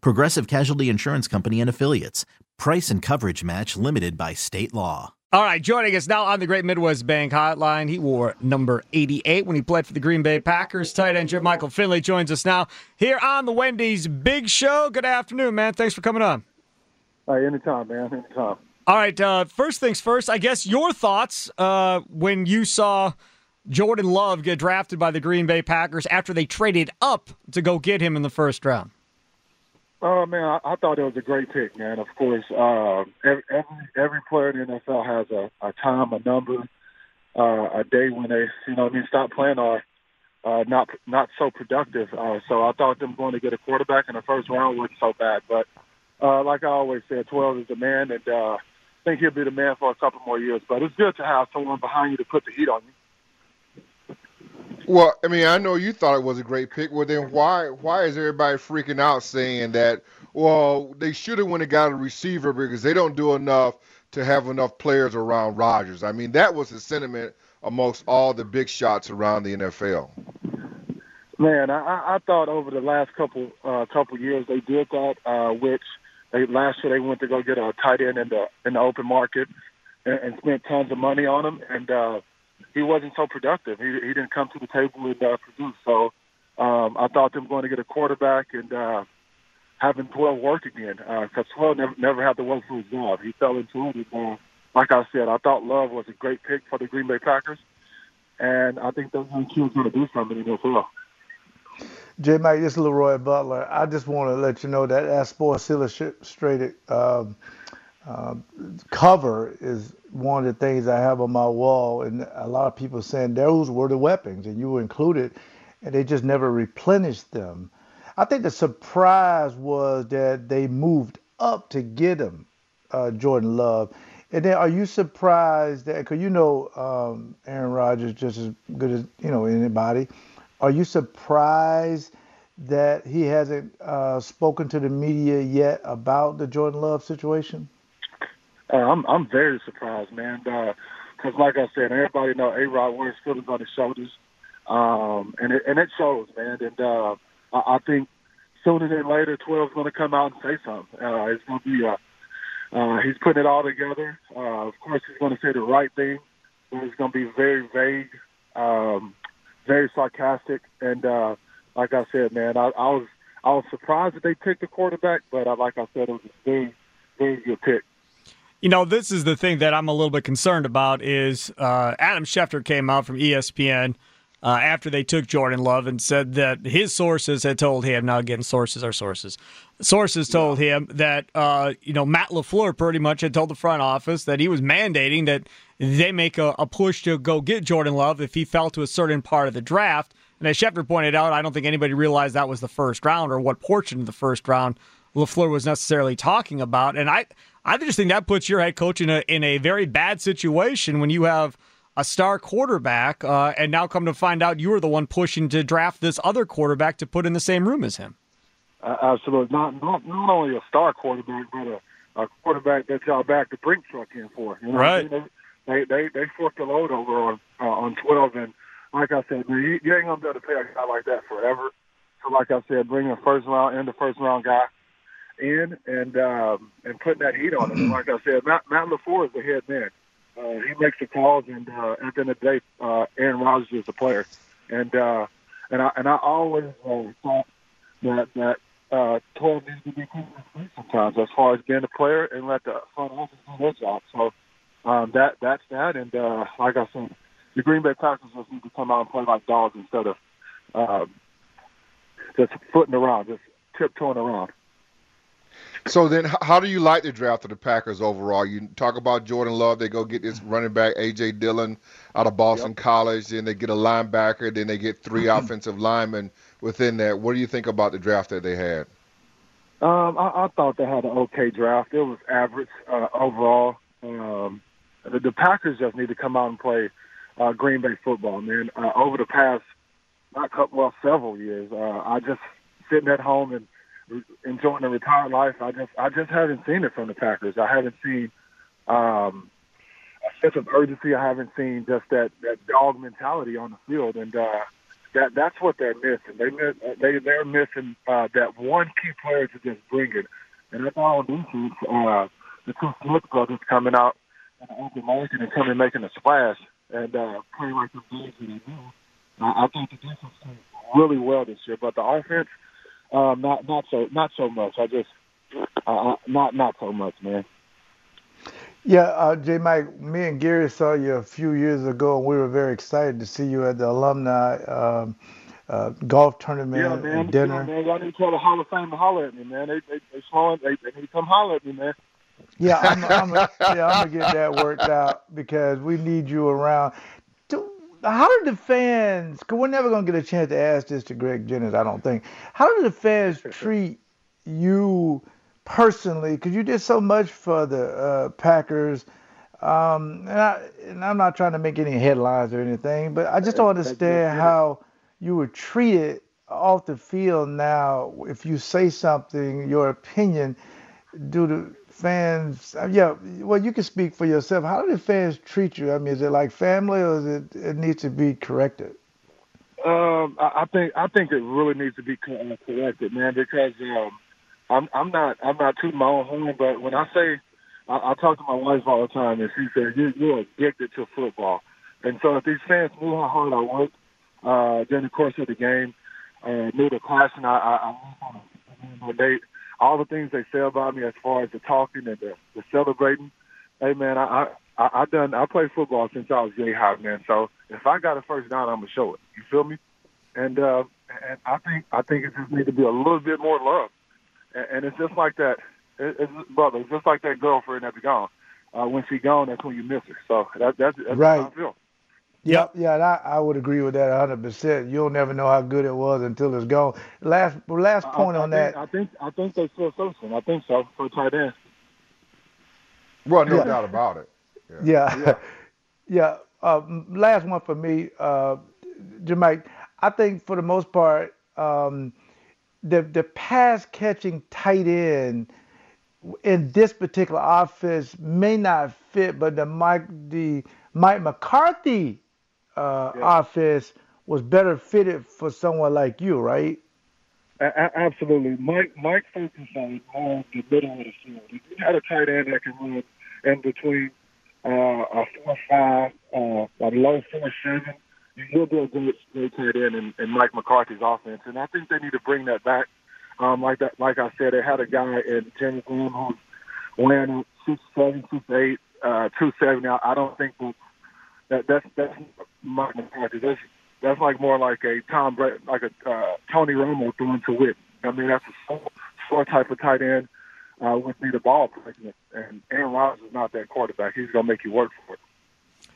Progressive Casualty Insurance Company and Affiliates. Price and coverage match limited by state law. All right, joining us now on the Great Midwest Bank Hotline, he wore number 88 when he played for the Green Bay Packers. Tight end Jermichael Finley joins us now here on the Wendy's Big Show. Good afternoon, man. Thanks for coming on. All right, anytime, man. Anytime. All right, uh, first things first, I guess your thoughts uh, when you saw Jordan Love get drafted by the Green Bay Packers after they traded up to go get him in the first round. Oh man, I, I thought it was a great pick, man. Of course, uh, every, every player in the NFL has a, a time, a number, uh, a day when they, you know, I mean, stop playing or uh, not not so productive. Uh, so I thought them going to get a quarterback in the first round wasn't so bad. But uh, like I always said, 12 is the man, and uh, I think he'll be the man for a couple more years. But it's good to have someone behind you to put the heat on you. Well, I mean, I know you thought it was a great pick. Well, then why why is everybody freaking out saying that? Well, they should have went and got a receiver because they don't do enough to have enough players around Rodgers. I mean, that was the sentiment amongst all the big shots around the NFL. Man, I, I thought over the last couple uh, couple years they did that. Uh, which they last year they went to go get a tight end in the in the open market and, and spent tons of money on him and. uh he wasn't so productive. He he didn't come to the table and uh, produce. So um, I thought them going to get a quarterback and uh, having 12 work again because uh, 12 never never had to work for his job. He fell into it. And, uh, like I said, I thought Love was a great pick for the Green Bay Packers, and I think those young kids going to do something in the NFL. J. Mike, this is LeRoy Butler. I just want to let you know that as Sports Illustrated um, uh, cover is one of the things I have on my wall, and a lot of people saying those were the weapons, and you were included, and they just never replenished them. I think the surprise was that they moved up to get him, uh, Jordan Love. And then, are you surprised that because you know um, Aaron Rodgers just as good as you know anybody? Are you surprised that he hasn't uh, spoken to the media yet about the Jordan Love situation? Uh, I'm I'm very surprised, man. Because uh, like I said, everybody know A Rod wears feelings on his shoulders, um, and it and it shows, man. And uh, I, I think sooner than later, 12 is going to come out and say something. Uh, it's going to be uh, uh, he's putting it all together. Uh, of course, he's going to say the right thing, but it's going to be very vague, um, very sarcastic, and uh, like I said, man, I, I was I was surprised that they picked the quarterback, but uh, like I said, it was a very very good pick. You know, this is the thing that I'm a little bit concerned about is uh, Adam Schefter came out from ESPN uh, after they took Jordan Love and said that his sources had told him. Now again, sources are sources. Sources told yeah. him that uh, you know Matt LaFleur pretty much had told the front office that he was mandating that they make a, a push to go get Jordan Love if he fell to a certain part of the draft. And as Schefter pointed out, I don't think anybody realized that was the first round or what portion of the first round LaFleur was necessarily talking about. And I, I just think that puts your head coach in a in a very bad situation when you have a star quarterback, uh, and now come to find out you were the one pushing to draft this other quarterback to put in the same room as him. Uh, absolutely, not, not not only a star quarterback, but a, a quarterback that y'all back the brink truck in for. You know right. I mean? They they they forked the load over on uh, on twelve, and like I said, man, you, you ain't gonna be able to pay a guy like that forever. So, like I said, bring a first round and the first round guy in and um, and putting that heat on him. like I said, Matt, Matt LaFleur is the head man. Uh, he makes the calls, and uh, at the end of the day, uh, Aaron Rodgers is the player. And uh, and I and I always uh, thought that that uh, 12 needs to be free sometimes as far as being a player and let the front office do their job. So um, that that's that. And uh, like I said, the Green Bay Packers just need to come out and play like dogs instead of uh, just footing around, just tiptoeing around. So then, how do you like the draft of the Packers overall? You talk about Jordan Love. They go get this running back AJ Dillon out of Boston yep. College. Then they get a linebacker. Then they get three offensive linemen within that. What do you think about the draft that they had? Um, I, I thought they had an okay draft. It was average uh, overall. Um, the, the Packers just need to come out and play uh, Green Bay football, man. Uh, over the past, not couple, well, several years, uh, I just sitting at home and enjoying the retired life. I just, I just haven't seen it from the Packers. I haven't seen um, a sense of urgency. I haven't seen just that that dog mentality on the field, and uh, that that's what they're missing. They miss, they they're missing uh, that one key player to just bring it. And I thought on defense, uh, the two Smith brothers coming out in the open market and coming making a splash and uh, playing like the games that they do. I, I think the defense played really well this year, but the offense, um, not not so not so much. I just uh, uh not not so much, man. Yeah, uh, J. Mike, me and Gary saw you a few years ago, and we were very excited to see you at the alumni um, uh, golf tournament yeah, man, dinner. Yeah, man, y'all need to tell the Hall of Fame to holler at me, man. They they they, slowing, they, they need to come holler at me, man. Yeah, I'm, I'm, yeah, I'm gonna get that worked out because we need you around. How do the fans? Cause we're never gonna get a chance to ask this to Greg Jennings, I don't think. How do the fans treat you personally? Because you did so much for the uh, Packers. Um, and, I, and I'm not trying to make any headlines or anything, but I just don't understand how you were treated off the field now. If you say something, your opinion, due the fans? Uh, yeah, well, you can speak for yourself. How do the fans treat you? I mean, is it like family, or is it it needs to be corrected? Um, I, I think I think it really needs to be uh, corrected, man, because um, I'm I'm not I'm not tooting my own horn, but when I say I, I talk to my wife all the time, and she says you, you're addicted to football, and so if these fans knew how hard I worked uh, during the course of the game, uh, knew the passion I I, I on a date all the things they say about me as far as the talking and the, the celebrating. Hey man, I, I I done I played football since I was yay high, man. So if I got a first down, I'm gonna show it. You feel me? And uh, and I think I think it just need to be a little bit more love. And, and it's just like that, it, it's, brother. It's just like that girlfriend that's gone. Uh, when she gone, that's when you miss her. So that, that's that's right. how I feel. Yep, yeah, I, I would agree with that 100. percent You'll never know how good it was until it's gone. Last last point I, I on think, that. I think I think they still social. I think so for tight end. Well, no yeah. doubt about it. Yeah, yeah. yeah. yeah. Uh, last one for me, uh, Jermaine. I think for the most part, um, the the pass catching tight end in this particular offense may not fit, but the Mike the Mike McCarthy uh, yeah. offense was better fitted for someone like you, right? A- absolutely. Mike Mike focused on more the middle of the field. If you had a tight end that can run in between uh, a four five, uh, a low four seven, you'll be a great, great tight end in, in Mike McCarthy's offense. And I think they need to bring that back. Um, like that, like I said, they had a guy in Jimmy Graham who's weighing six seven, six eight, uh, two seventy. I, I don't think that that that's that's Mike McCarthy. That's that's like more like a Tom Brady, like a uh, Tony Romo throwing to Whit. I mean, that's a short type of tight end uh, with me the ball placement. And Aaron Rodgers is not that quarterback. He's gonna make you work for it.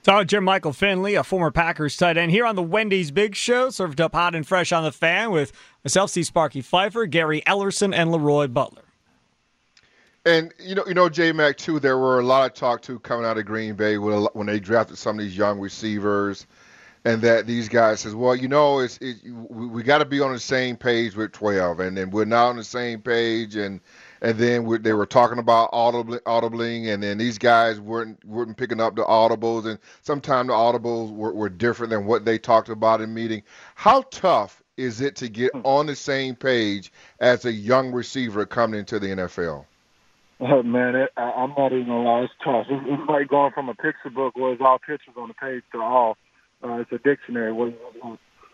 So Jermichael Finley, a former Packers tight end, here on the Wendy's Big Show, served up hot and fresh on the fan with myself, C. Sparky Fifer, Gary Ellerson, and LeRoy Butler. And you know, you know, J Mac too. There were a lot of talk too coming out of Green Bay when, when they drafted some of these young receivers, and that these guys says, well, you know, it's it, we, we got to be on the same page with 12, and then we're not on the same page, and and then we, they were talking about audibling, audibling, and then these guys weren't weren't picking up the audibles, and sometimes the audibles were, were different than what they talked about in meeting. How tough is it to get hmm. on the same page as a young receiver coming into the NFL? Oh, man, it, I, I'm not even gonna lie. It's tough. It's, it's like going from a picture book where it's all pictures on the page to all uh, it's a dictionary where it's,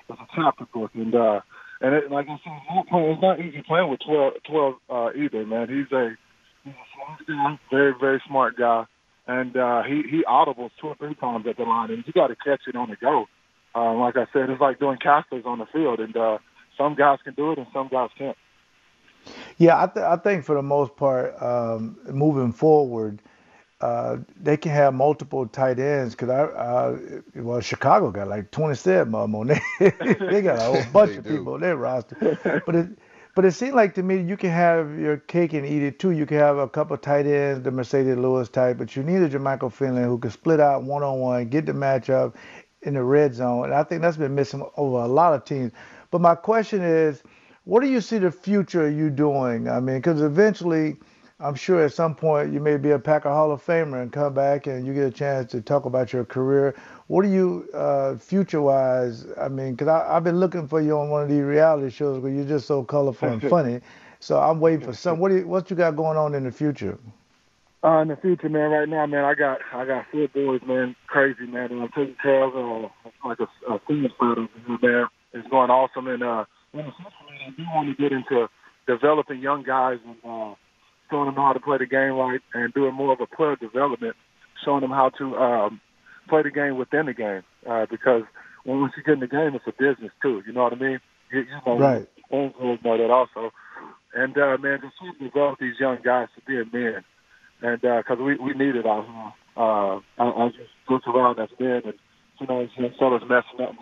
it's a chapter book. And uh, And it, like I said, it's not, easy playing with 12, 12 uh, either, man. He's a he's a smart guy, very very smart guy, and uh, he he audibles two or three times at the line, and you got to catch it on the go. Uh, like I said, it's like doing casters on the field, and uh, some guys can do it and some guys can't. Yeah, I, th- I think for the most part, um, moving forward, uh, they can have multiple tight ends because I, uh, well, Chicago got like 27 of them on there. they got a whole bunch of do. people on their roster. But it, but it seemed like to me you can have your cake and eat it too. You can have a couple tight ends, the Marcedes Lewis type, but you need a Jermichael Finley who can split out one on one, get the matchup in the red zone. And I think that's been missing over a lot of teams. But my question is, what do you see the future of you doing? I mean, because eventually, I'm sure at some point you may be a Packer Hall of Famer and come back and you get a chance to talk about your career. What do you, uh, future-wise? I mean, because I've been looking for you on one of these reality shows where you're just so colorful and funny. So I'm waiting for some. What do you, what you got going on in the future? Uh, in the future, man, right now, man, I got I got four boys, man, crazy, man, and I'm taking care of uh, like a, a senior spot over here, man. It's going awesome, and uh, in the future, man, I do want to get into developing young guys and uh, showing them how to play the game right and doing more of a player development, showing them how to um, play the game within the game. Uh, because once you get in the game, it's a business too. You know what I mean? You, you know, Right. Angels know that also. And uh, man, just to develop these young guys to be men, and because we we need it out here. Uh, I, I just look around as men, and you know, some fellas messing up.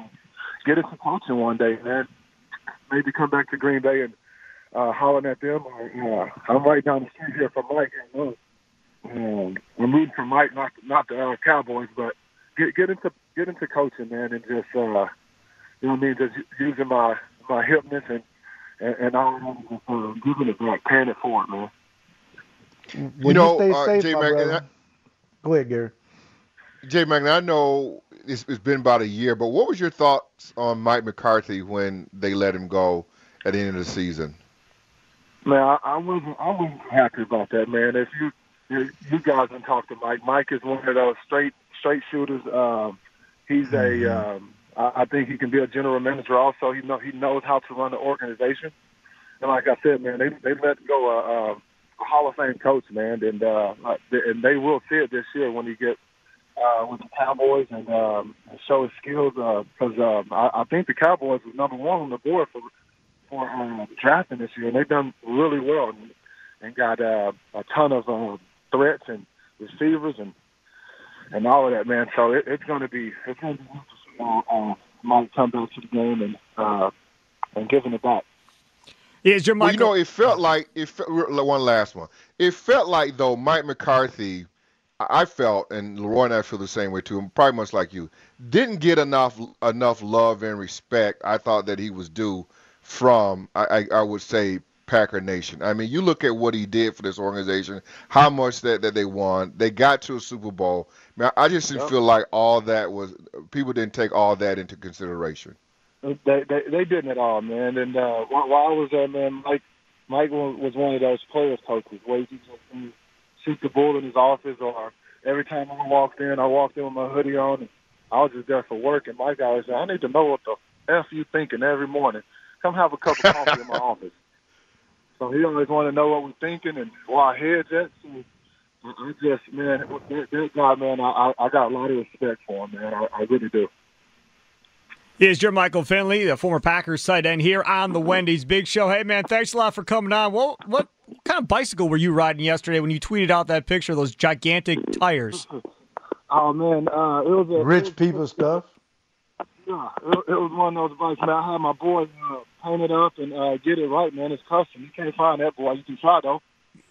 Get into coaching one day, man. Maybe come back to Green Bay and uh, hollering at them. Or, uh, I'm right down the street here from Mike. And, uh, um, I'm rooting for Mike, not not the uh, Cowboys, but get get into get into coaching, man, and just uh, you know what I mean, just using my my hipness and and, and all that, and just, uh, giving it back, paying it forward, man. Well, you know, stay uh, safe, J my Mac, and brother. Go ahead, Gary. Jay Magna, I know it's, it's been about a year, but what was your thoughts on Mike McCarthy when they let him go at the end of the season? Man, I, I wasn't I wasn't happy about that, man. If you you, you guys can talk to Mike. Mike is one of those straight straight shooters. Um, he's a um, I, I think he can be a general manager. Also, he know he knows how to run the organization. And like I said, man, they they let go a, a, a Hall of Fame coach, man, and uh, and they will see it this year when he get uh, with the Cowboys and um, show his skills. Because uh, um, I, I think the Cowboys was number one on the board for for uh, drafting this year, and they've done really well and, and got uh, a ton of uh, threats and receivers and and all of that, man. So it, it's going to be it's going to be interesting. Uh, uh, Mike come back to the game and uh, and giving it back. Is your Well, you know, it felt like it. Felt, one last one. It felt like though Mike McCarthy, I I felt, and Leroy and I feel the same way too. Probably much like you, didn't get enough enough love and respect. I thought that he was due from. I, I, I would say Packer Nation. I mean, you look at what he did for this organization, how much that, that they won. They got to a Super Bowl. Man, I just didn't Yep. feel like all that was. People didn't take all that into consideration. They they, they didn't at all, man. And uh, while, while I was there, man, Mike Mike was one of those players coaches where he just shoot the bull in his office, or every time I walked in, I walked in with my hoodie on, and I was just there for work. And Mike always said, "I need to know what the f you thinking every morning. Come have a cup of coffee in my office." So he always wanted to know what we're thinking and where our heads at. So I just, man, that, that guy, man, I, I I got a lot of respect for him, man. I, I really do. Is Jermichael Finley, the former Packers tight end, here on the Wendy's Big Show? Hey man, thanks a lot for coming on. What what kind of bicycle were you riding yesterday when you tweeted out that picture of those gigantic tires? Oh man, uh, it was a Rich was- people stuff. Yeah, it, it was one of those bikes, man. I had my boy uh, paint it up and uh, get it right, man. It's custom. You can't find that boy. You can try though.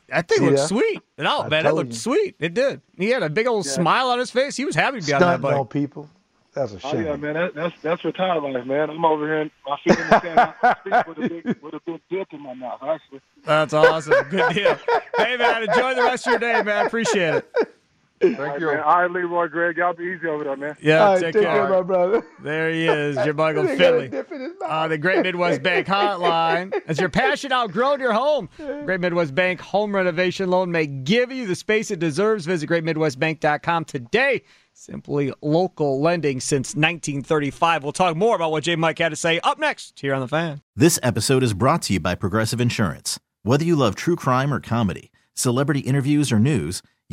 That thing looked Yeah. sweet. No, I man, it looked you. sweet. It did. He had a big old Yeah. smile on his face. He was happy to be on that bike. on people. That's a Oh shame. yeah, man. That, that's that's retired life, man. I'm over here, in my feet in the sand, I speak with a big with a big dip in my mouth. Actually, That's awesome. Good deal. hey man, enjoy the rest of your day, man. Appreciate it. Thank All right, you. man. All right, Leroy, Greg, y'all be easy over there, man. Yeah, All right, take take care. care, my brother. There he is, Jermichael They got a Finley. dip in his mouth. Uh, the Great Midwest Bank Hotline. As your passion outgrown your home, Great Midwest Bank home renovation loan may give you the space it deserves. Visit greatmidwestbank.com today. Simply local lending since 1935. We'll talk more about what J. Mike had to say up next here on the fan. This episode is brought to you by Progressive Insurance. Whether you love true crime or comedy, celebrity interviews or news,